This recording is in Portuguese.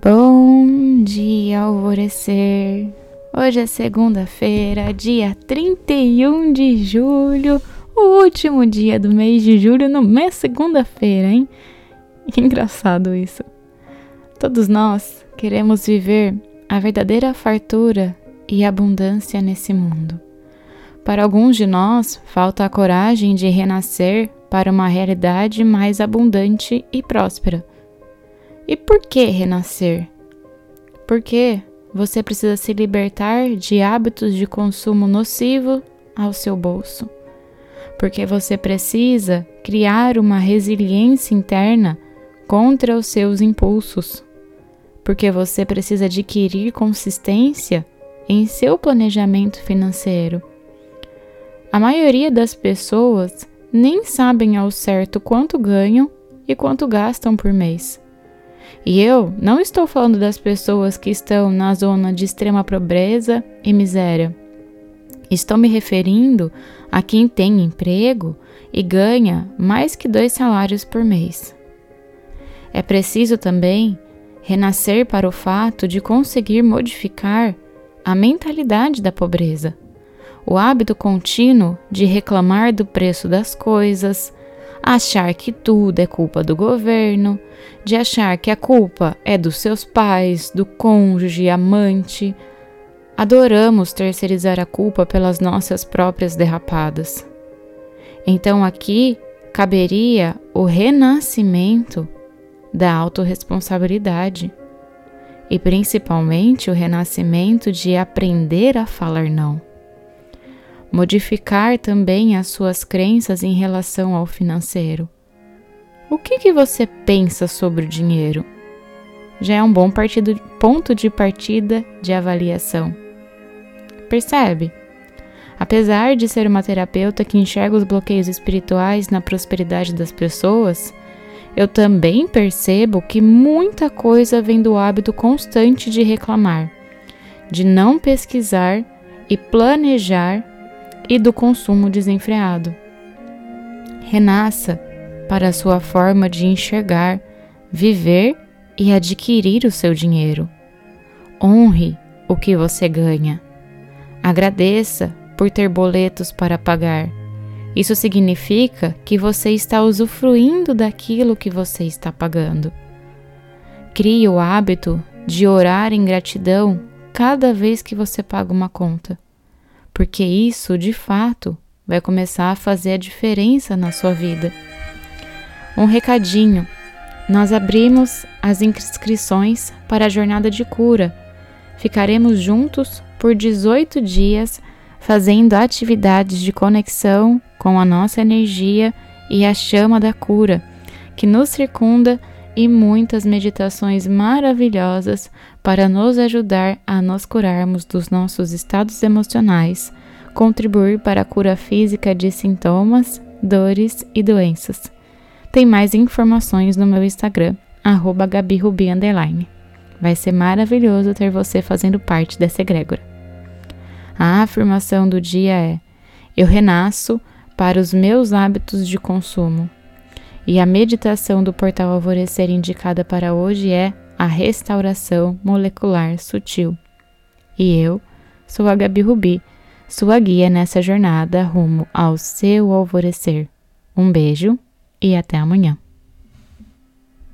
Bom dia, alvorecer. Hoje é segunda-feira, dia 31 de julho, o último dia do mês de julho, no mês segunda-feira, hein? Engraçado isso. Todos nós queremos viver a verdadeira fartura e abundância nesse mundo. Para alguns de nós, falta a coragem de renascer para uma realidade mais abundante e próspera. E por que renascer? Porque você precisa se libertar de hábitos de consumo nocivo ao seu bolso. Porque você precisa criar uma resiliência interna contra os seus impulsos. Porque você precisa adquirir consistência em seu planejamento financeiro a maioria das pessoas nem sabem ao certo quanto ganham e quanto gastam por mês. E eu não estou falando das pessoas que estão na zona de extrema pobreza e miséria. Estou me referindo a quem tem emprego e ganha mais que dois salários por mês. É preciso também renascer para o fato de conseguir modificar a mentalidade da pobreza o hábito contínuo de reclamar do preço das coisas, achar que tudo é culpa do governo, de achar que a culpa é dos seus pais, do cônjuge, amante. Adoramos terceirizar a culpa pelas nossas próprias derrapadas. Então aqui caberia o renascimento da autorresponsabilidade e principalmente o renascimento de aprender a falar não modificar também as suas crenças em relação ao financeiro. O que, que você pensa sobre o dinheiro? Já é um bom partido, ponto de partida de avaliação. Percebe? Apesar de ser uma terapeuta que enxerga os bloqueios espirituais na prosperidade das pessoas, eu também percebo que muita coisa vem do hábito constante de reclamar, de não pesquisar e planejar e do consumo desenfreado. Renasça para a sua forma de enxergar, viver e adquirir o seu dinheiro. Honre o que você ganha. Agradeça por ter boletos para pagar. Isso significa que você está usufruindo daquilo que você está pagando. Crie o hábito de orar em gratidão cada vez que você paga uma conta porque isso de fato vai começar a fazer a diferença na sua vida. Um recadinho: nós abrimos as inscrições para a jornada de cura. Ficaremos juntos por 18 dias fazendo atividades de conexão com a nossa energia e a chama da cura que nos circunda e muitas meditações maravilhosas para nos ajudar a nos curarmos dos nossos estados emocionais, contribuir para a cura física de sintomas, dores e doenças. Tem mais informações no meu Instagram, GabiRubi. Vai ser maravilhoso ter você fazendo parte dessa egrégora. A afirmação do dia é: Eu renasço para os meus hábitos de consumo e a meditação do portal Alvorecer indicada para hoje é a restauração molecular sutil. E eu sou a Gabi Rubi, sua guia nessa jornada rumo ao seu alvorecer. Um beijo e até amanhã.